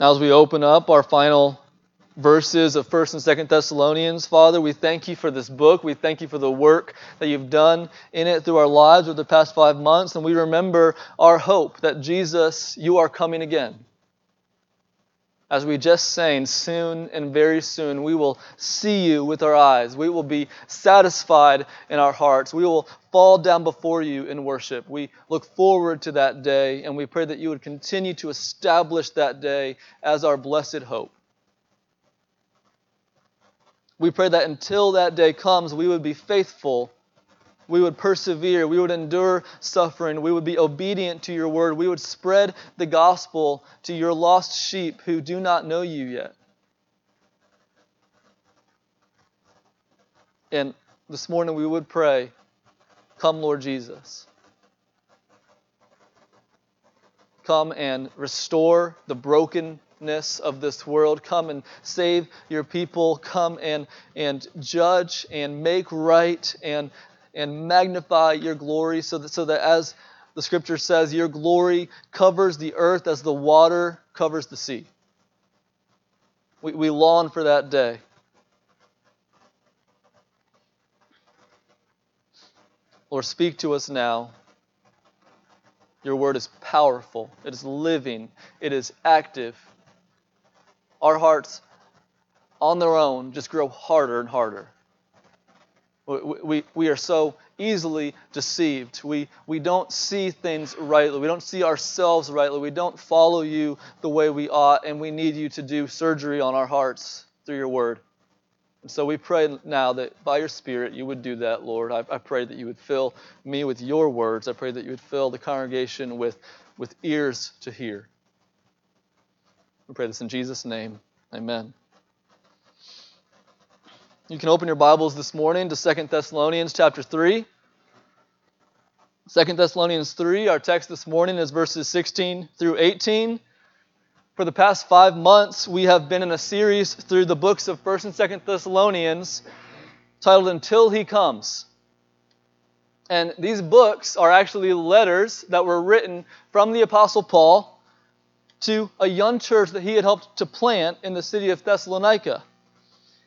Now, as we open up our final verses of 1st and 2nd Thessalonians, Father, we thank you for this book. We thank you for the work that you've done in it through our lives over the past five months. And we remember our hope that Jesus, you are coming again. As we just sang, soon and very soon we will see you with our eyes. We will be satisfied in our hearts. We will fall down before you in worship. We look forward to that day, and we pray that you would continue to establish that day as our blessed hope. We pray that until that day comes, we would be faithful we would persevere, we would endure suffering, we would be obedient to your word, we would spread the gospel to your lost sheep who do not know you yet. And this morning we would pray, Come, Lord Jesus. Come and restore the brokenness of this world. Come and save your people. Come and, and judge and make right and and magnify your glory so that, so that as the scripture says, your glory covers the earth as the water covers the sea. We, we long for that day. Lord, speak to us now. Your word is powerful, it is living, it is active. Our hearts on their own just grow harder and harder. We, we, are so easily deceived. We, we don't see things rightly. We don't see ourselves rightly. We don't follow you the way we ought, and we need you to do surgery on our hearts through your word. And so we pray now that by your Spirit you would do that, Lord. I, I pray that you would fill me with your words. I pray that you would fill the congregation with, with ears to hear. We pray this in Jesus' name. Amen. You can open your Bibles this morning to Second Thessalonians chapter 3. 2 Thessalonians 3, our text this morning is verses 16 through 18. For the past five months, we have been in a series through the books of 1st and 2nd Thessalonians titled Until He Comes. And these books are actually letters that were written from the Apostle Paul to a young church that he had helped to plant in the city of Thessalonica.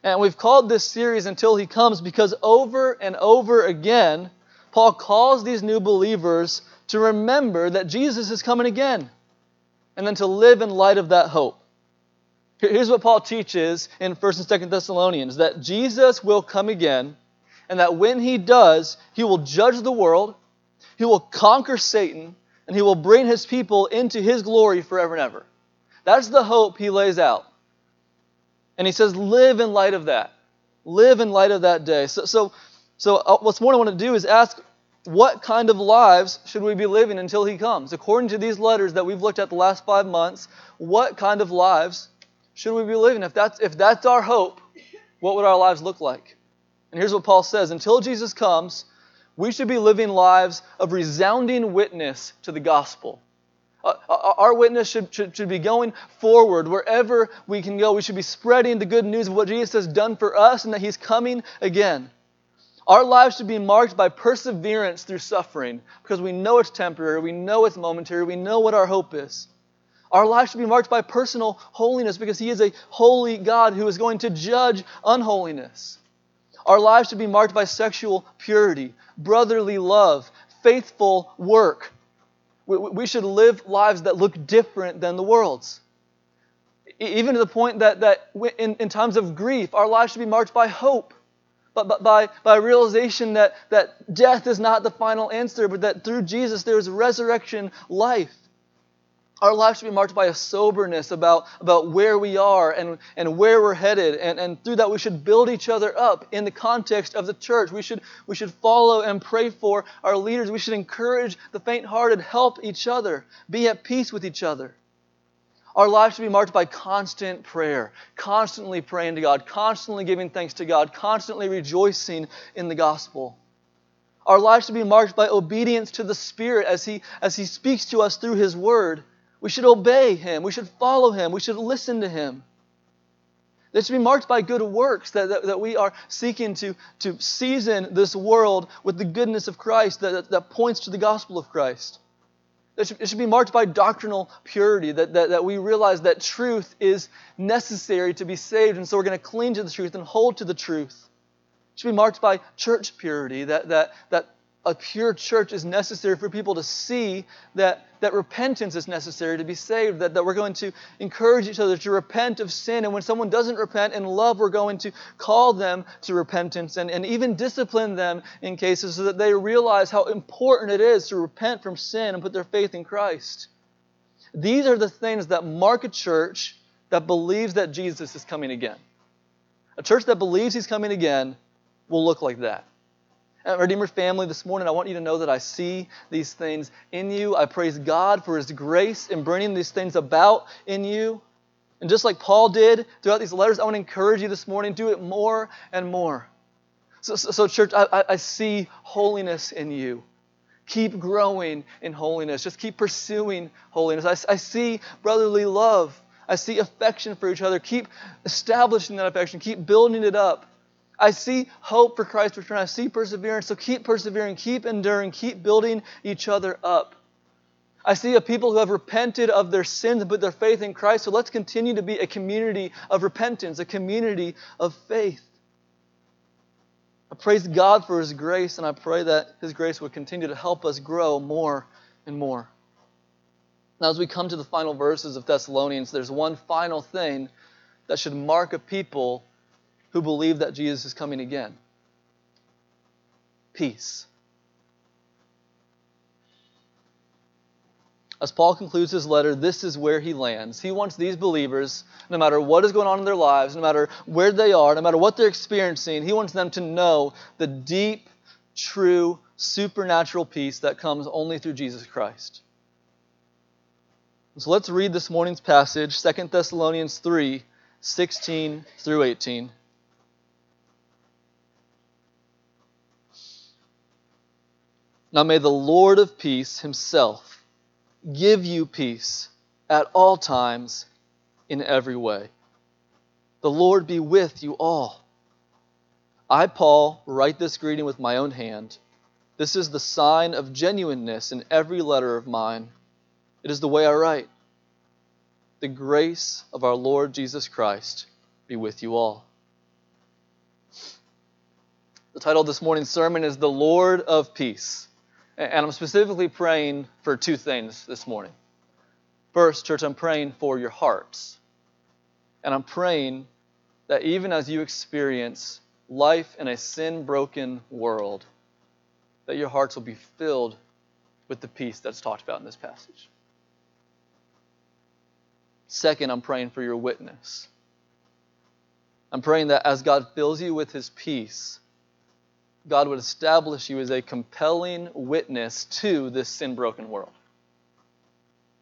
And we've called this series Until He Comes because over and over again, Paul calls these new believers to remember that Jesus is coming again and then to live in light of that hope. Here's what Paul teaches in 1st and 2nd Thessalonians that Jesus will come again and that when he does, he will judge the world, he will conquer Satan, and he will bring his people into his glory forever and ever. That's the hope he lays out. And he says, live in light of that. Live in light of that day. So, so, so uh, what's more I want to do is ask, what kind of lives should we be living until he comes? According to these letters that we've looked at the last five months, what kind of lives should we be living? If that's, if that's our hope, what would our lives look like? And here's what Paul says Until Jesus comes, we should be living lives of resounding witness to the gospel. Uh, uh, our witness should, should, should be going forward wherever we can go. We should be spreading the good news of what Jesus has done for us and that He's coming again. Our lives should be marked by perseverance through suffering because we know it's temporary, we know it's momentary, we know what our hope is. Our lives should be marked by personal holiness because He is a holy God who is going to judge unholiness. Our lives should be marked by sexual purity, brotherly love, faithful work, we should live lives that look different than the world's. Even to the point that, that in, in times of grief, our lives should be marked by hope, but, but by, by realization that, that death is not the final answer, but that through Jesus there is resurrection life. Our lives should be marked by a soberness about, about where we are and, and where we're headed. And, and through that, we should build each other up in the context of the church. We should, we should follow and pray for our leaders. We should encourage the faint hearted, help each other, be at peace with each other. Our lives should be marked by constant prayer, constantly praying to God, constantly giving thanks to God, constantly rejoicing in the gospel. Our lives should be marked by obedience to the Spirit as He, as he speaks to us through His Word we should obey him. We should follow him. We should listen to him. They should be marked by good works, that, that, that, we are seeking to, to season this world with the goodness of Christ that, that points to the gospel of Christ. It should, it should be marked by doctrinal purity, that, that, that we realize that truth is necessary to be saved, and so we're going to cling to the truth and hold to the truth. It should be marked by church purity, that, that, that a pure church is necessary for people to see that, that repentance is necessary to be saved, that, that we're going to encourage each other to repent of sin. And when someone doesn't repent in love, we're going to call them to repentance and, and even discipline them in cases so that they realize how important it is to repent from sin and put their faith in Christ. These are the things that mark a church that believes that Jesus is coming again. A church that believes he's coming again will look like that. Uh, Redeemer family, this morning I want you to know that I see these things in you. I praise God for His grace in bringing these things about in you. And just like Paul did throughout these letters, I want to encourage you this morning do it more and more. So, so, so church, I, I see holiness in you. Keep growing in holiness. Just keep pursuing holiness. I, I see brotherly love. I see affection for each other. Keep establishing that affection. Keep building it up. I see hope for Christ's return. I see perseverance. So keep persevering, keep enduring, keep building each other up. I see a people who have repented of their sins and put their faith in Christ. So let's continue to be a community of repentance, a community of faith. I praise God for His grace, and I pray that His grace would continue to help us grow more and more. Now, as we come to the final verses of Thessalonians, there's one final thing that should mark a people who believe that Jesus is coming again. Peace. As Paul concludes his letter, this is where he lands. He wants these believers, no matter what is going on in their lives, no matter where they are, no matter what they're experiencing, he wants them to know the deep, true, supernatural peace that comes only through Jesus Christ. So let's read this morning's passage, 2 Thessalonians 3 16 through 18. Now may the Lord of peace himself give you peace at all times in every way. The Lord be with you all. I, Paul, write this greeting with my own hand. This is the sign of genuineness in every letter of mine. It is the way I write. The grace of our Lord Jesus Christ be with you all. The title of this morning's sermon is The Lord of Peace. And I'm specifically praying for two things this morning. First, church, I'm praying for your hearts. And I'm praying that even as you experience life in a sin broken world, that your hearts will be filled with the peace that's talked about in this passage. Second, I'm praying for your witness. I'm praying that as God fills you with his peace, God would establish you as a compelling witness to this sin broken world.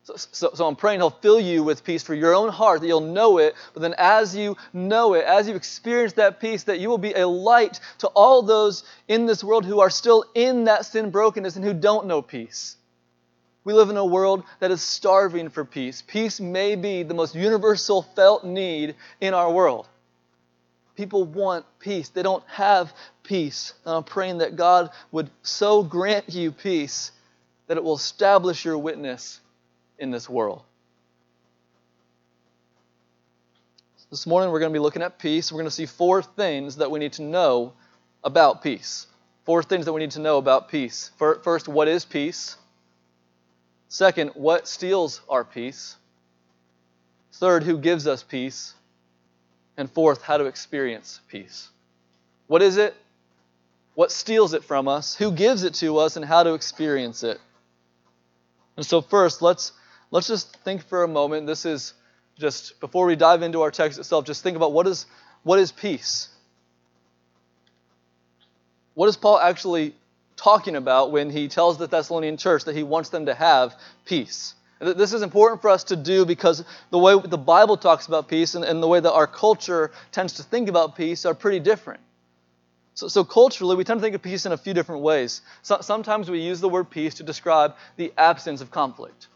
So, so, so, I'm praying He'll fill you with peace for your own heart, that you'll know it, but then as you know it, as you experience that peace, that you will be a light to all those in this world who are still in that sin brokenness and who don't know peace. We live in a world that is starving for peace. Peace may be the most universal felt need in our world. People want peace. They don't have peace. And I'm praying that God would so grant you peace that it will establish your witness in this world. This morning we're going to be looking at peace. We're going to see four things that we need to know about peace. Four things that we need to know about peace. First, what is peace? Second, what steals our peace? Third, who gives us peace? And fourth, how to experience peace. What is it? What steals it from us? Who gives it to us? And how to experience it? And so, first, let's, let's just think for a moment. This is just, before we dive into our text itself, just think about what is, what is peace? What is Paul actually talking about when he tells the Thessalonian church that he wants them to have peace? This is important for us to do because the way the Bible talks about peace and, and the way that our culture tends to think about peace are pretty different. So, so, culturally, we tend to think of peace in a few different ways. So, sometimes we use the word peace to describe the absence of conflict.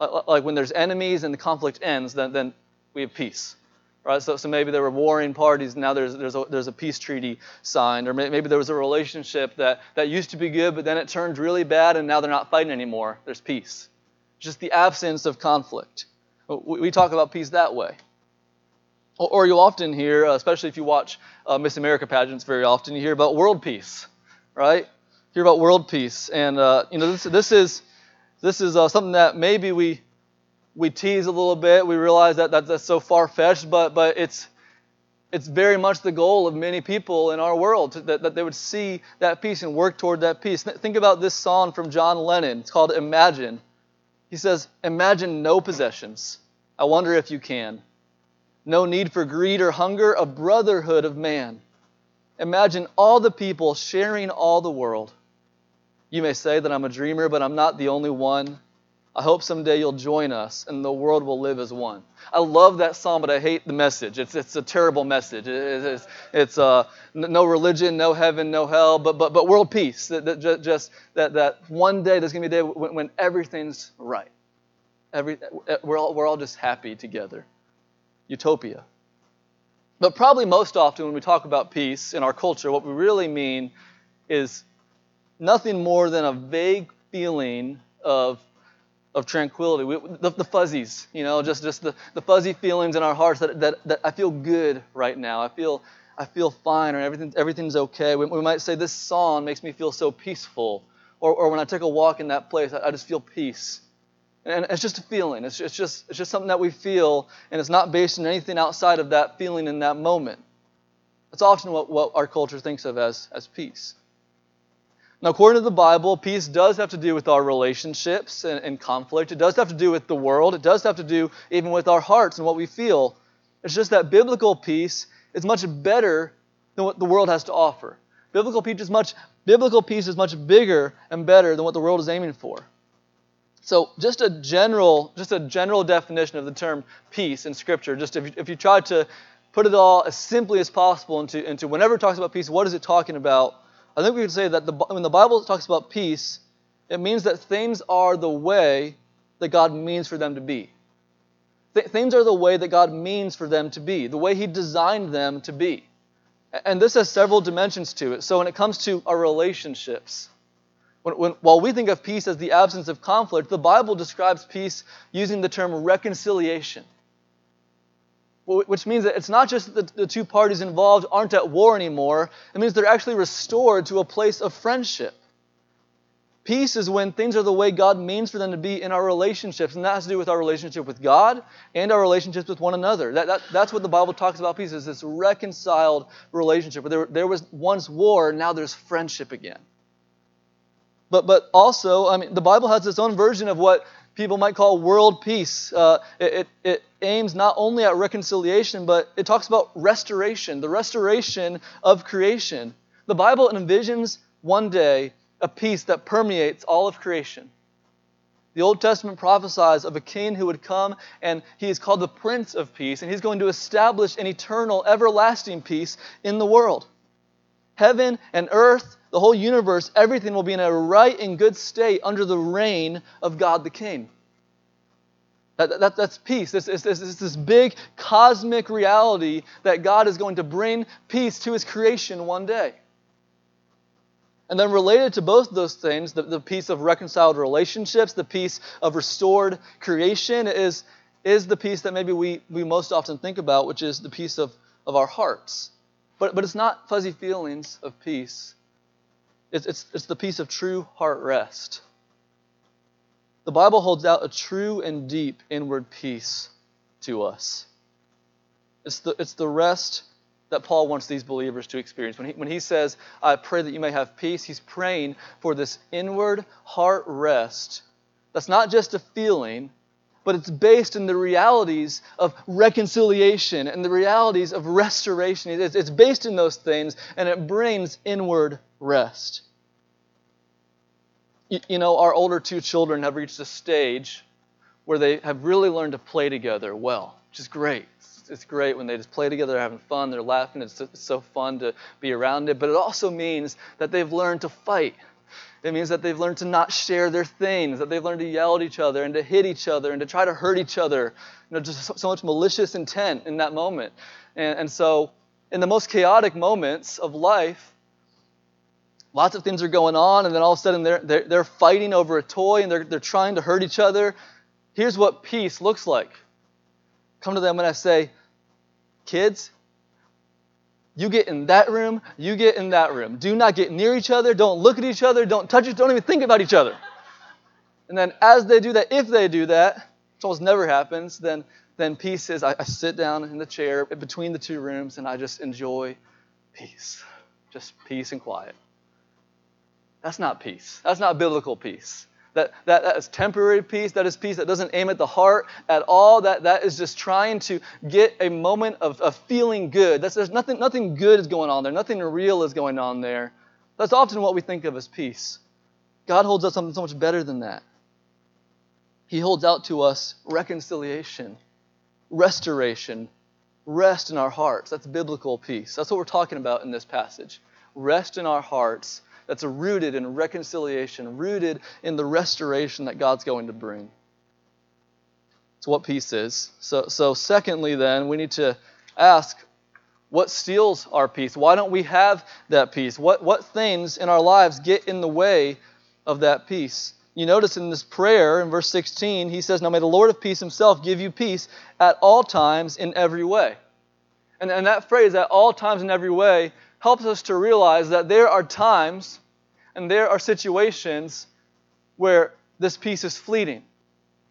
Like, when there's enemies and the conflict ends, then, then we have peace. Right? So, so maybe there were warring parties, now there's, there's, a, there's a peace treaty signed. Or maybe there was a relationship that, that used to be good, but then it turned really bad, and now they're not fighting anymore. There's peace. Just the absence of conflict. We talk about peace that way. Or you'll often hear, uh, especially if you watch uh, Miss America pageants very often, you hear about world peace, right? You hear about world peace, and uh, you know this, this is this is uh, something that maybe we we tease a little bit. We realize that, that that's so far fetched, but but it's it's very much the goal of many people in our world that, that they would see that peace and work toward that peace. Think about this song from John Lennon. It's called Imagine. He says, Imagine no possessions. I wonder if you can no need for greed or hunger, a brotherhood of man. Imagine all the people sharing all the world. You may say that I'm a dreamer, but I'm not the only one. I hope someday you'll join us and the world will live as one. I love that song, but I hate the message. It's, it's a terrible message. It's, it's uh, no religion, no heaven, no hell, but, but, but world peace. That, that, just that, that one day there's going to be a day when, when everything's right. Every, we're, all, we're all just happy together utopia. But probably most often when we talk about peace in our culture, what we really mean is nothing more than a vague feeling of, of tranquility. We, the, the, fuzzies, you know, just, just the, the fuzzy feelings in our hearts that, that, that I feel good right now. I feel, I feel fine or everything, everything's okay. We, we might say, This song makes me feel so peaceful. Or, or when I take a walk in that place, I, I just feel peace. And it's just a feeling. It's, it's, just, it's just something that we feel, and it's not based on anything outside of that feeling in that moment. That's often what, what our culture thinks of as, as peace. Now, according to the Bible, peace does have to do with our relationships and, and conflict. It does have to do with the world. It does have to do even with our hearts and what we feel. It's just that biblical peace is much better than what the world has to offer. Biblical peace is much biblical peace is much bigger and better than what the world is aiming for. So just a general, just a general definition of the term peace in Scripture. Just if you, if you try to put it all as simply as possible into, into whenever it talks about peace, what is it talking about? I think we could say that the, when the Bible talks about peace, it means that things are the way that God means for them to be. Th- things are the way that God means for them to be, the way He designed them to be. And this has several dimensions to it. So when it comes to our relationships, when, when, while we think of peace as the absence of conflict, the Bible describes peace using the term reconciliation, which means that it's not just that the, two parties involved aren't at war anymore, it means they're actually restored to a place of friendship. Peace is when things are the way God means for them to be in our relationships, and that has to do with our relationship with God and our relationships with one another. That, that, that's what the Bible talks about peace is this reconciled relationship. Where there, there was once war, now there's friendship again. But, but also, I mean, the Bible has its own version of what people might call world peace. Uh, it, it, it aims not only at reconciliation, but it talks about restoration, the restoration of creation. The Bible envisions one day a peace that permeates all of creation. The Old Testament prophesies of a king who would come, and he is called the Prince of Peace, and he's going to establish an eternal, everlasting peace in the world. Heaven and earth the whole universe, everything will be in a right and good state under the reign of God the King. That, that, that's peace. This is this, this, this big cosmic reality that God is going to bring peace to His creation one day. And then, related to both those things, the, the peace of reconciled relationships, the peace of restored creation, is, is the peace that maybe we, we most often think about, which is the peace of, of our hearts. But, but it's not fuzzy feelings of peace, it's, it's, it's the peace of true heart rest. The Bible holds out a true and deep inward peace to us. It's the, it's the rest that Paul wants these believers to experience. When he, when he says, I pray that you may have peace, he's praying for this inward heart rest that's not just a feeling, but it's based in the realities of reconciliation and the realities of restoration. It's, based in those things, and it brings inward rest. You, know, our older two children have reached a stage where they have really learned to play together well, which is great. It's, great when they just play together, they're having fun, they're laughing. It's so fun to be around it. But it also means that they've learned to fight it means that they've learned to not share their things, that they've learned to yell at each other and to hit each other and to try to hurt each other. You know, just so much malicious intent in that moment. And, and so, in the most chaotic moments of life, lots of things are going on, and then all of a sudden they're, they're, they're fighting over a toy and they're, they're trying to hurt each other. Here's what peace looks like. Come to them and I say, kids, you get in that room, you get in that room. Do not get near each other, don't look at each other, don't touch each, don't even think about each other. And then as they do that, if they do that, which almost never happens, then then peace is I, I sit down in the chair between the two rooms and I just enjoy peace. Just peace and quiet. That's not peace. That's not biblical peace. That, that, that is temporary peace. That is peace that doesn't aim at the heart at all. That, that is just trying to get a moment of, of feeling good. That's, there's nothing, nothing good is going on there. Nothing real is going on there. That's often what we think of as peace. God holds out something so much better than that. He holds out to us reconciliation, restoration, rest in our hearts. That's biblical peace. That's what we're talking about in this passage. Rest in our hearts that's rooted in reconciliation, rooted in the restoration that God's going to bring. It's what peace is. So, so secondly, then, we need to ask what steals our peace? Why don't we have that peace? What, what things in our lives get in the way of that peace? You notice in this prayer in verse 16, he says, Now may the Lord of peace himself give you peace at all times in every way. And, and that phrase, at all times in every way, helps us to realize that there are times and there are situations where this peace is fleeting.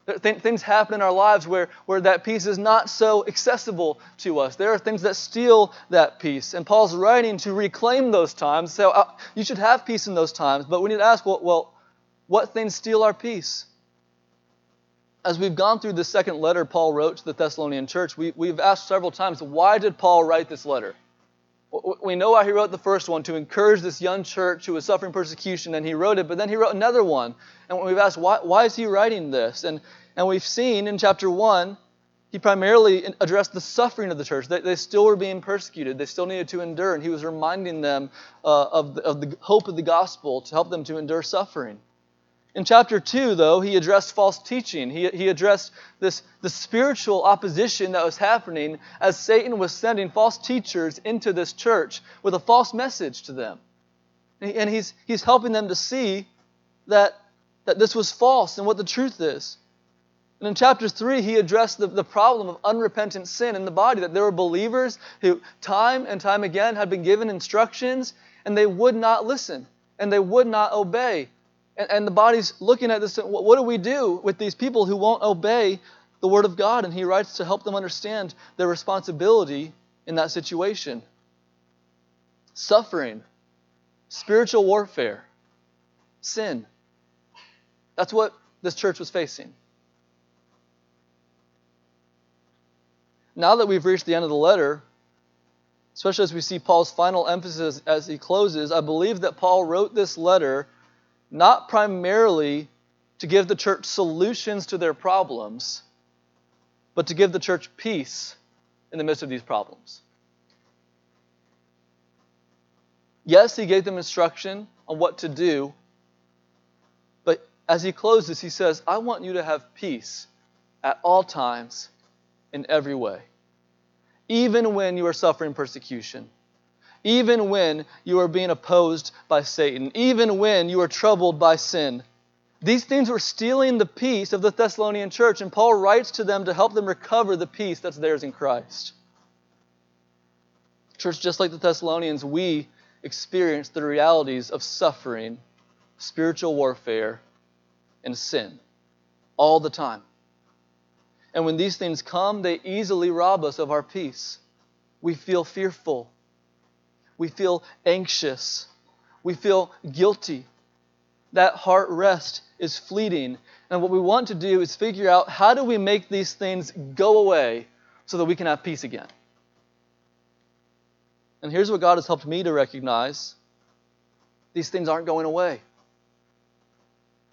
Th- things happen in our lives where, where that peace is not so accessible to us. There are things that steal that peace. And Paul's writing to reclaim those times. So uh, you should have peace in those times. But we need to ask, well, well, what things steal our peace? As we've gone through the second letter Paul wrote to the Thessalonian church, we, we've asked several times, why did Paul write this letter? We know why he wrote the first one to encourage this young church who was suffering persecution, and he wrote it, but then he wrote another one. And we've asked, why, why is he writing this? And, and we've seen in chapter 1, he primarily addressed the suffering of the church. They, they still were being persecuted, they still needed to endure, and he was reminding them uh, of, the, of the hope of the gospel to help them to endure suffering. In chapter 2, though, he addressed false teaching. He, he addressed this, the spiritual opposition that was happening as Satan was sending false teachers into this church with a false message to them. And he's, he's helping them to see that, that this was false and what the truth is. And in chapter 3, he addressed the, the problem of unrepentant sin in the body, that there were believers who, time and time again, had been given instructions and they would not listen and they would not obey. And, and the body's looking at this, what do we do with these people who won't obey the Word of God? And he writes to help them understand their responsibility in that situation. Suffering, spiritual warfare, sin. That's what this church was facing. Now that we've reached the end of the letter, especially as we see Paul's final emphasis as he closes, I believe that Paul wrote this letter not primarily to give the church solutions to their problems, but to give the church peace in the midst of these problems. Yes, he gave them instruction on what to do, but as he closes, he says, I want you to have peace at all times in every way, even when you are suffering persecution even when you are being opposed by Satan, even when you are troubled by sin. These things were stealing the peace of the Thessalonian church, and Paul writes to them to help them recover the peace that's theirs in Christ. Church, just like the Thessalonians, we experience the realities of suffering, spiritual warfare, and sin all the time. And when these things come, they easily rob us of our peace. We feel fearful we feel anxious. We feel guilty. That heart rest is fleeting. And what we want to do is figure out how do we make these things go away so that we can have peace again. And here's what God has helped me to recognize these things aren't going away.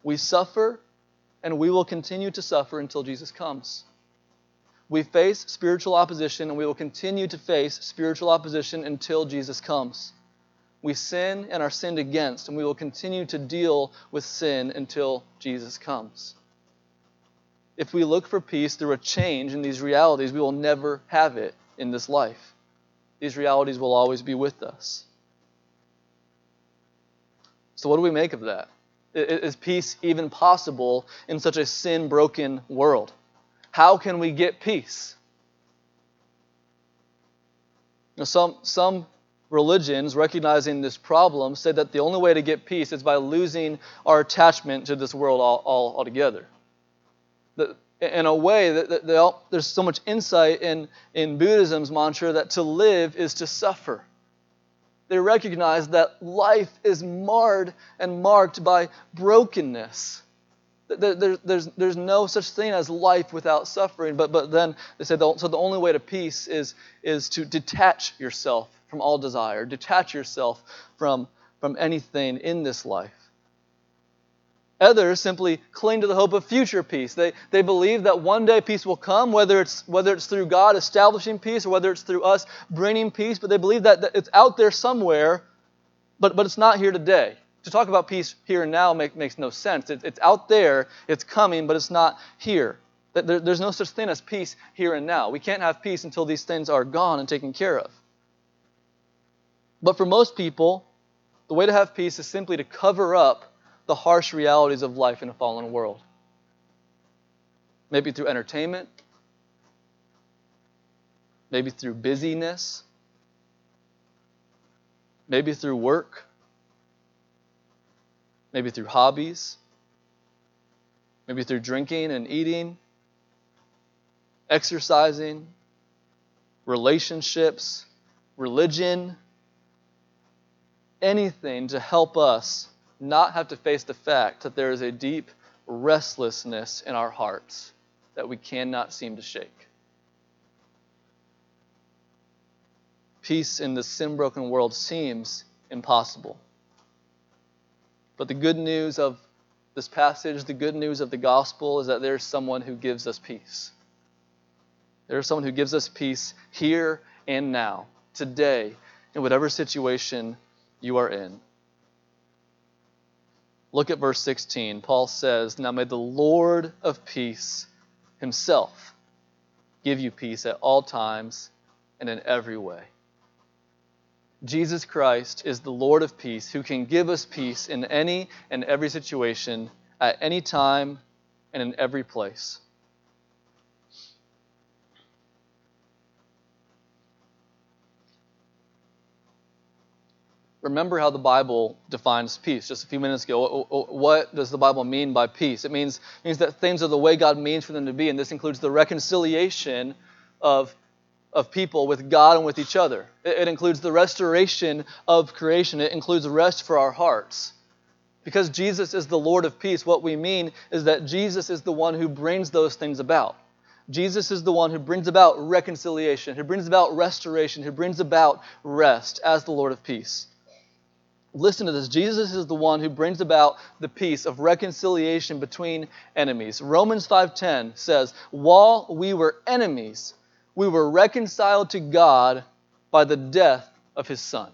We suffer, and we will continue to suffer until Jesus comes. We face spiritual opposition and we will continue to face spiritual opposition until Jesus comes. We sin and are sinned against, and we will continue to deal with sin until Jesus comes. If we look for peace through a change in these realities, we will never have it in this life. These realities will always be with us. So, what do we make of that? Is peace even possible in such a sin broken world? How can we get peace? Some, some religions, recognizing this problem, say that the only way to get peace is by losing our attachment to this world all, all, altogether. The, in a way, that, that there's so much insight in, in Buddhism's mantra that to live is to suffer. They recognize that life is marred and marked by brokenness. There, there's, there's no such thing as life without suffering. But, but then they say, the, so the only way to peace is, is to detach yourself from all desire, detach yourself from, from anything in this life. Others simply cling to the hope of future peace. They, they believe that one day peace will come, whether it's, whether it's through God establishing peace or whether it's through us bringing peace, but they believe that, that it's out there somewhere, but, but it's not here today. To talk about peace here and now make, makes no sense. It, it's out there, it's coming, but it's not here. There, there's no such thing as peace here and now. We can't have peace until these things are gone and taken care of. But for most people, the way to have peace is simply to cover up the harsh realities of life in a fallen world. Maybe through entertainment, maybe through busyness, maybe through work, maybe through hobbies, maybe through drinking and eating, exercising, relationships, religion, anything to help us not have to face the fact that there is a deep restlessness in our hearts that we cannot seem to shake. Peace in this sin broken world seems impossible. But the good news of this passage, the good news of the gospel, is that there's someone who gives us peace. There's someone who gives us peace here and now, today, in whatever situation you are in. Look at verse 16. Paul says, Now may the Lord of peace himself give you peace at all times and in every way. Jesus Christ is the Lord of peace who can give us peace in any and every situation, at any time, and in every place. remember how the Bible defines peace just a few minutes ago. What does the Bible mean by peace? It means, means that things are the way God means for them to be, and this includes the reconciliation of, of people with God and with each other. It, includes the restoration of creation, it includes rest for our hearts. Because Jesus is the Lord of peace, what we mean is that Jesus is the one who brings those things about. Jesus is the one who brings about reconciliation, who brings about restoration, who brings about rest as the Lord of peace. Listen to this. Jesus is the one who brings about the peace of reconciliation between enemies. Romans 5:10 says, "While we were enemies, we were reconciled to God by the death of his son."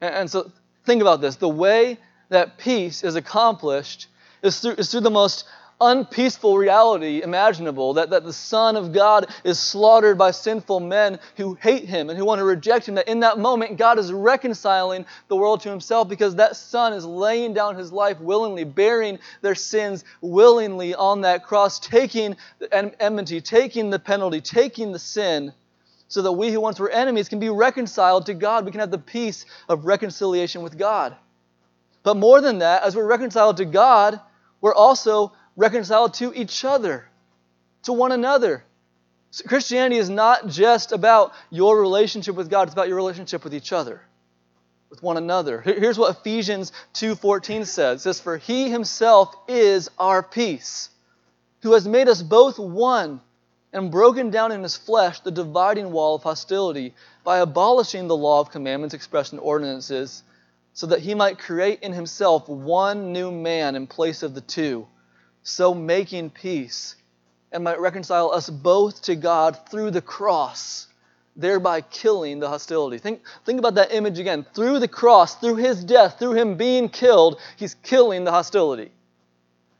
And, so think about this. The way that peace is accomplished is through, is through the most unpeaceful reality imaginable that, that the Son of God is slaughtered by sinful men who hate him and who want to reject him. That in that moment, God is reconciling the world to himself because that Son is laying down his life willingly, bearing their sins willingly on that cross, taking the enmity, taking the penalty, taking the sin. So that we who once were enemies can be reconciled to God. We can have the peace of reconciliation with God. But more than that, as we're reconciled to God, we're also reconciled to each other, to one another. So Christianity is not just about your relationship with God, it's about your relationship with each other, with one another. Here's what Ephesians 2:14 says. It says, "For he himself is our peace, who has made us both one and broken down in his flesh the dividing wall of hostility by abolishing the law of commandments expressed in ordinances, so that he might create in himself one new man in place of the two." So making peace, and might reconcile us both to God through the cross, thereby killing the hostility. Think, think about that image again. Through the cross, through his death, through him being killed, he's killing the hostility.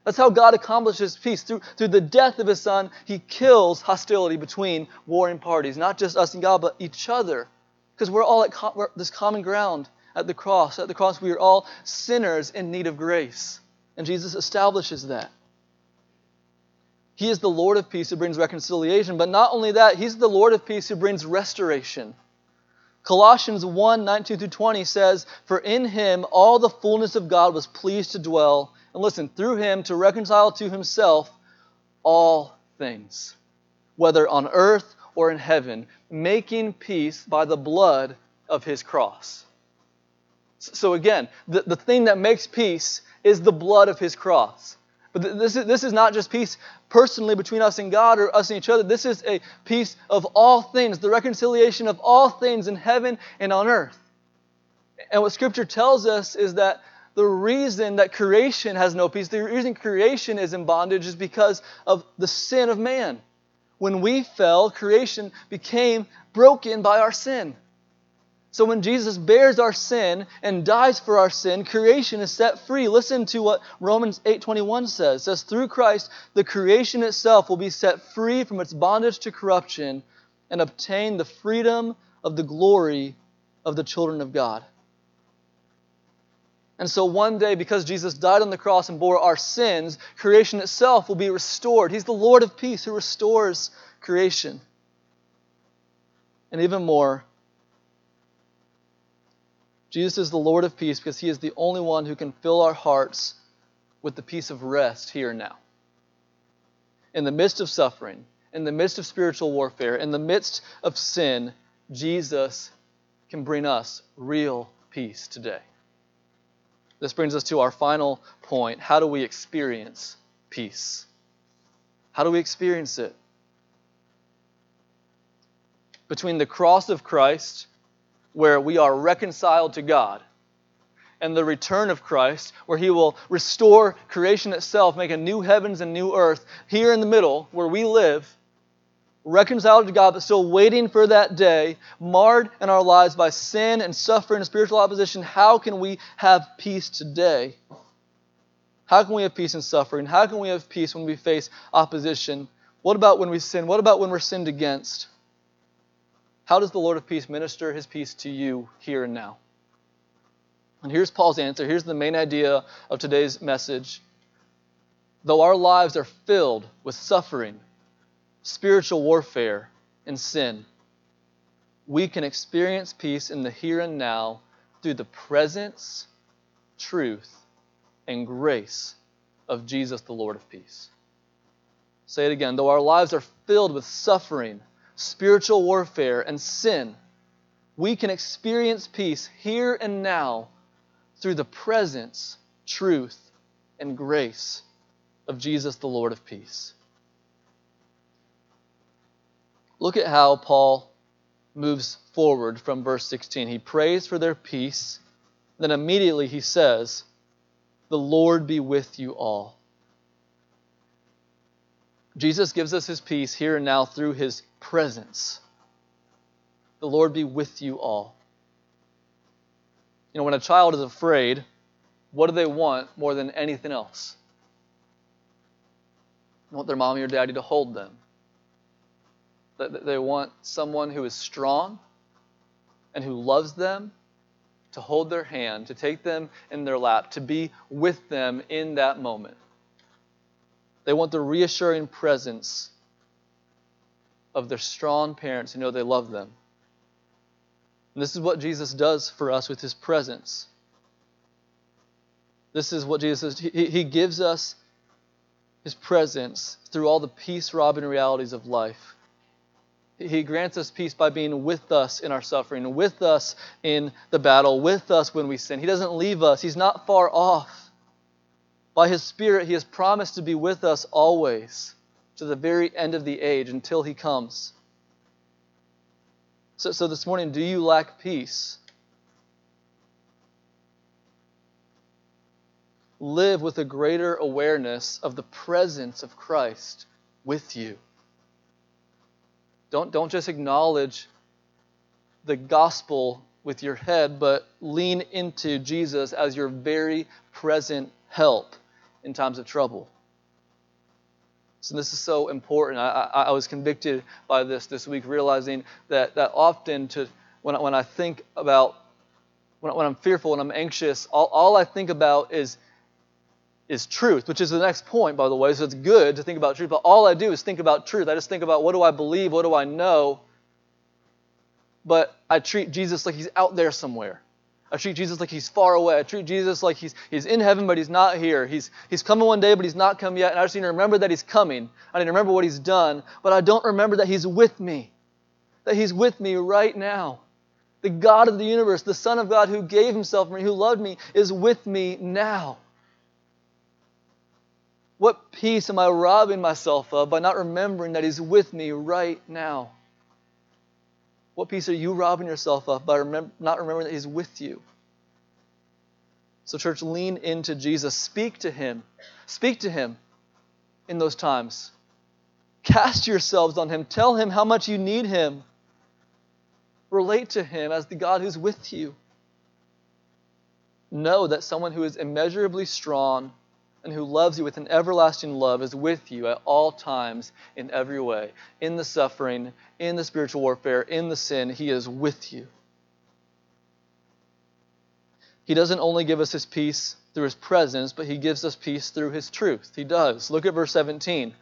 That's how God accomplishes peace. Through, through the death of his son, he kills hostility between warring parties, not just us and God, but each other. Because we're all at we're this common ground at the cross. At the cross, we are all sinners in need of grace. And Jesus establishes that. He is the Lord of peace who brings reconciliation, but not only that, He's the Lord of peace who brings restoration. Colossians 1 19 through 20 says, For in Him all the fullness of God was pleased to dwell, and listen, through Him to reconcile to Himself all things, whether on earth or in heaven, making peace by the blood of his cross. So again, the, the thing that makes peace is the blood of his cross. But this is, this is not just peace personally between us and God or us and each other. This is a peace of all things, the reconciliation of all things in heaven and on earth. And what Scripture tells us is that the reason that creation has no peace, the reason creation is in bondage, is because of the sin of man. When we fell, creation became broken by our sin. So when Jesus bears our sin and dies for our sin, creation is set free. Listen to what Romans 8:21 says. It says through Christ the creation itself will be set free from its bondage to corruption and obtain the freedom of the glory of the children of God. And so one day, because Jesus died on the cross and bore our sins, creation itself will be restored. He's the Lord of peace who restores creation. And even more, Jesus is the Lord of peace because he is the only one who can fill our hearts with the peace of rest here and now. In the midst of suffering, in the midst of spiritual warfare, in the midst of sin, Jesus can bring us real peace today. This brings us to our final point. How do we experience peace? How do we experience it? Between the cross of Christ, where we are reconciled to God, and the return of Christ, where He will restore creation itself, make a new heavens and new earth, here in the middle, where we live, reconciled to God, but still waiting for that day, marred in our lives by sin and suffering and spiritual opposition, how can we have peace today? How can we have peace in suffering? How can we have peace when we face opposition? What about when we sin? What about when we're sinned against? How does the Lord of peace minister his peace to you here and now? And here's Paul's answer. Here's the main idea of today's message. Though our lives are filled with suffering, spiritual warfare, and sin, we can experience peace in the here and now through the presence, truth, and grace of Jesus, the Lord of peace. Say it again. Though our lives are filled with suffering, spiritual warfare, and sin, we can experience peace here and now through the presence, truth, and grace of Jesus, the Lord of peace. Look at how Paul moves forward from verse 16. He prays for their peace, then immediately he says, The Lord be with you all. Jesus gives us his peace here and now through his presence. The Lord be with you all. You know, when a child is afraid, what do they want more than anything else? They want their mommy or daddy to hold them. They want someone who is strong and who loves them to hold their hand, to take them in their lap, to be with them in that moment. They want the reassuring presence of their strong parents who know they love them. And this is what Jesus does for us with his presence. This is what Jesus does. He, he gives us his presence through all the peace robbing realities of life. He grants us peace by being with us in our suffering, with us in the battle, with us when we sin. He doesn't leave us, He's not far off. By His Spirit, He has promised to be with us always to the very end of the age until He comes. So, so this morning, do you lack peace? Live with a greater awareness of the presence of Christ with you. Don't, don't just acknowledge the gospel with your head, but lean into Jesus as your very present help in times of trouble. So this is so important. I, I, I, was convicted by this this week, realizing that, that often to when I, when I think about when, when I'm fearful, and I'm anxious, all, all I think about is, is truth, which is the next point, by the way. So it's good to think about truth, but all I do is think about truth. I just think about what do I believe, what do I know, but I treat Jesus like he's out there somewhere. I treat Jesus like he's far away. I treat Jesus like he's, he's in heaven, but he's not here. He's, he's coming one day, but he's not come yet. And I just need to remember that he's coming. I need to remember what he's done, but I don't remember that he's with me, that he's with me right now. The God of the universe, the Son of God who gave himself for me, who loved me, is with me now. What peace am I robbing myself of by not remembering that he's with me right now? What peace are you robbing yourself of by remember, not remembering that He's with you? So, church, lean into Jesus. Speak to Him. Speak to Him in those times. Cast yourselves on Him. Tell Him how much you need Him. Relate to Him as the God who's with you. Know that someone who is immeasurably strong and who loves you with an everlasting love is with you at all times in every way. In the suffering, in the spiritual warfare, in the sin, He is with you. He doesn't only give us His peace through His presence, but He gives us peace through His truth. He does. Look at verse 17.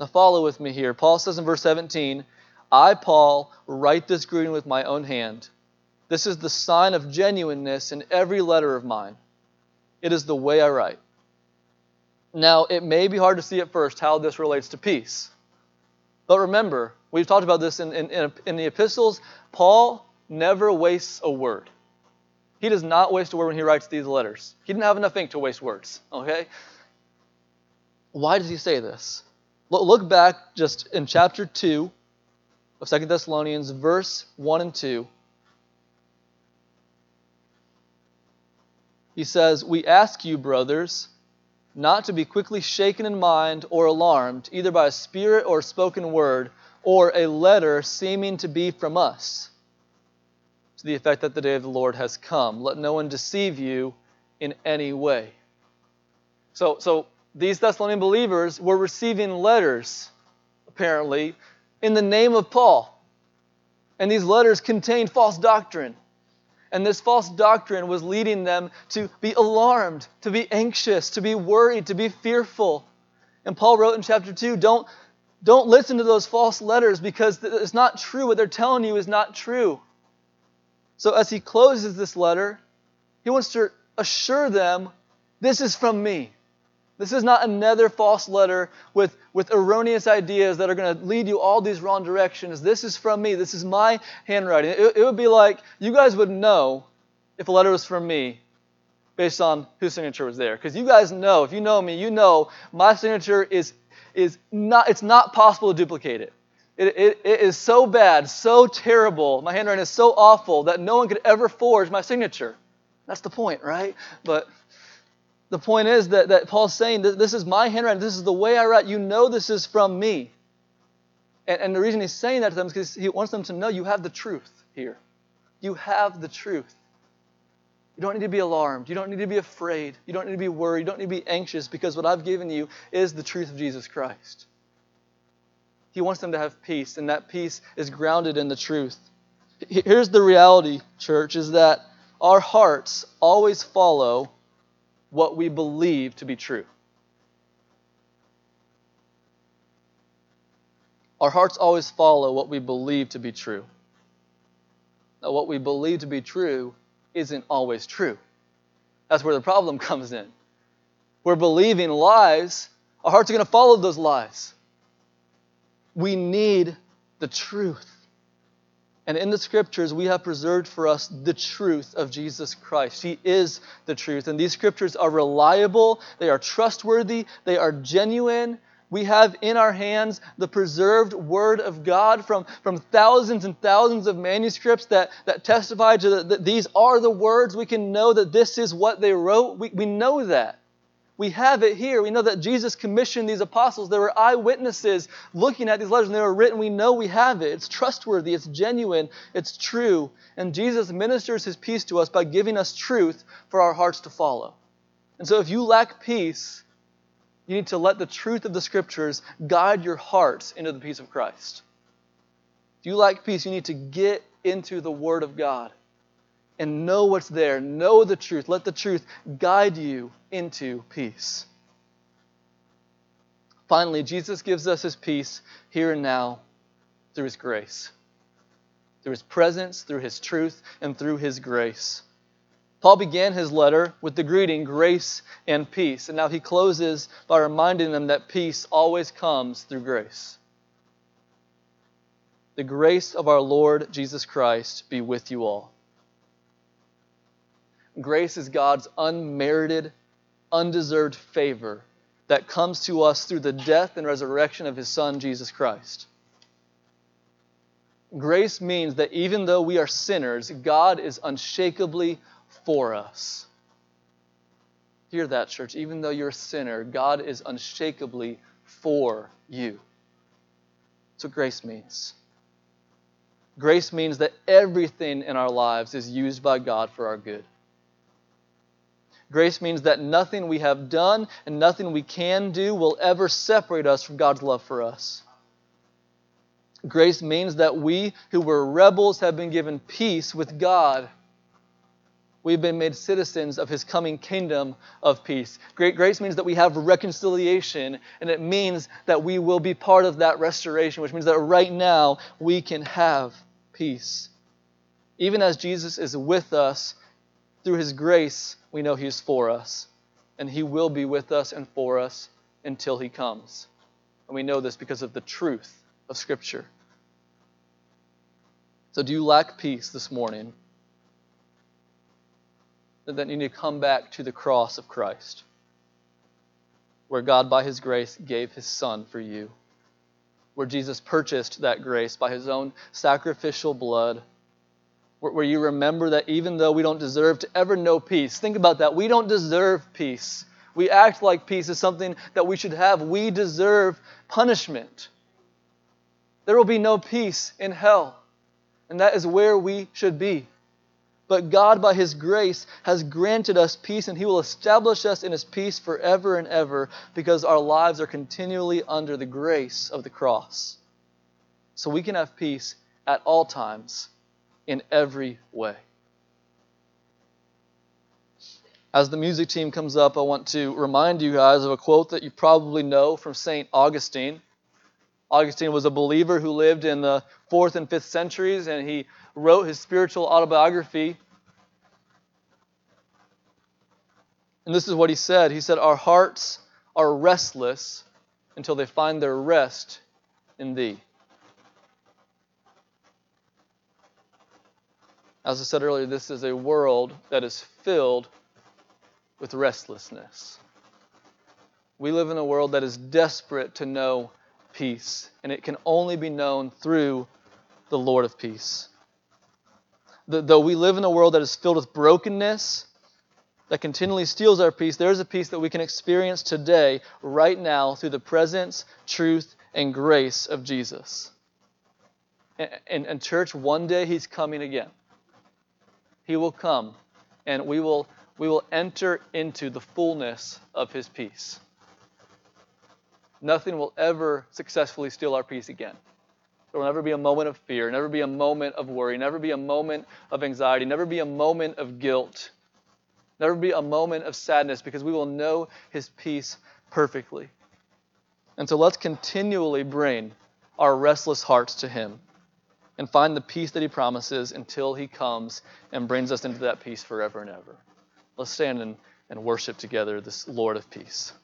Now, follow with me here. Paul says in verse 17, I, Paul, write this greeting with my own hand. This is the sign of genuineness in every letter of mine. It is the way I write. Now, it may be hard to see at first how this relates to peace. But remember, we've talked about this in, in, in, the epistles. Paul never wastes a word. He does not waste a word when he writes these letters. He didn't have enough ink to waste words, okay? Why does he say this? Look back just in chapter 2 of Second Thessalonians, verse 1 and 2. He says, We ask you, brothers, not to be quickly shaken in mind or alarmed, either by a spirit or spoken word, or a letter seeming to be from us, to the effect that the day of the Lord has come. Let no one deceive you in any way. So, so these Thessalonian believers were receiving letters, apparently, in the name of Paul. And these letters contained false doctrine. And this false doctrine was leading them to be alarmed, to be anxious, to be worried, to be fearful. And Paul wrote in chapter 2 don't, don't listen to those false letters because it's not true. What they're telling you is not true. So as he closes this letter, he wants to assure them this is from me. This is not another false letter with, with erroneous ideas that are going to lead you all these wrong directions. This is from me. This is my handwriting. It, it would be like you guys would know if a letter was from me based on whose signature was there. Because you guys know, if you know me, you know my signature is, is not, it's not possible to duplicate it. It, it, it is so bad, so terrible, my handwriting is so awful that no one could ever forge my signature. That's the point, right? But the point is that, that Paul's saying this is my handwriting, this is the way I write. You know this is from me. And, and the reason he's saying that to them is because he wants them to know you have the truth here. You have the truth. You don't need to be alarmed. You don't need to be afraid. You don't need to be worried. You don't need to be anxious because what I've given you is the truth of Jesus Christ. He wants them to have peace, and that peace is grounded in the truth. Here's the reality, church, is that our hearts always follow what we believe to be true. Our hearts always follow what we believe to be true. Now, what we believe to be true isn't always true. That's where the problem comes in. We're believing lies, our hearts are going to follow those lies. We need the truth. And in the scriptures, we have preserved for us the truth of Jesus Christ. He is the truth. And these scriptures are reliable, they are trustworthy, they are genuine. We have in our hands the preserved Word of God from, from thousands and thousands of manuscripts that, that testify to the, that these are the words. We can know that this is what they wrote. We, we know that. We have it here. We know that Jesus commissioned these apostles. There were eyewitnesses looking at these letters and they were written. We know we have it. It's trustworthy, it's genuine, it's true. And Jesus ministers his peace to us by giving us truth for our hearts to follow. And so if you lack peace, you need to let the truth of the scriptures guide your hearts into the peace of Christ. If you lack peace, you need to get into the Word of God. And know what's there. Know the truth. Let the truth guide you into peace. Finally, Jesus gives us his peace here and now through his grace, through his presence, through his truth, and through his grace. Paul began his letter with the greeting, grace and peace. And now he closes by reminding them that peace always comes through grace. The grace of our Lord Jesus Christ be with you all. Grace is God's unmerited, undeserved favor that comes to us through the death and resurrection of His Son, Jesus Christ. Grace means that even though we are sinners, God is unshakably for us. Hear that, church. Even though you're a sinner, God is unshakably for you. That's what grace means. Grace means that everything in our lives is used by God for our good. Grace means that nothing we have done and nothing we can do will ever separate us from God's love for us. Grace means that we who were rebels have been given peace with God. We've been made citizens of his coming kingdom of peace. Great grace means that we have reconciliation, and it means that we will be part of that restoration, which means that right now we can have peace. Even as Jesus is with us through his grace, we know he is for us, and he will be with us and for us until he comes. And we know this because of the truth of Scripture. So, do you lack peace this morning? Then you need to come back to the cross of Christ, where God, by His grace, gave His Son for you, where Jesus purchased that grace by His own sacrificial blood, where, you remember that even though we don't deserve to ever know peace, think about that. We don't deserve peace. We act like peace is something that we should have. We deserve punishment. There will be no peace in hell. And that is where we should be. But God, by His grace, has granted us peace, and He will establish us in His peace forever and ever because our lives are continually under the grace of the cross. So we can have peace at all times, in every way. As the music team comes up, I want to remind you guys of a quote that you probably know from St. Augustine. Augustine was a believer who lived in the fourth and fifth centuries, and he wrote his spiritual autobiography. And this is what he said He said, Our hearts are restless until they find their rest in thee. As I said earlier, this is a world that is filled with restlessness. We live in a world that is desperate to know peace, and it can only be known through the Lord of peace. Though we live in a world that is filled with brokenness, that continually steals our peace, there is a peace that we can experience today, right now, through the presence, truth, and grace of Jesus. And, and, and, church, one day He's coming again. He will come, and we will, we will enter into the fullness of His peace nothing will ever successfully steal our peace again. There will never be a moment of fear, never be a moment of worry, never be a moment of anxiety, never be a moment of guilt, never be a moment of sadness because we will know His peace perfectly. And so let's continually bring our restless hearts to Him and find the peace that He promises until He comes and brings us into that peace forever and ever. Let's stand and, and worship together this Lord of peace.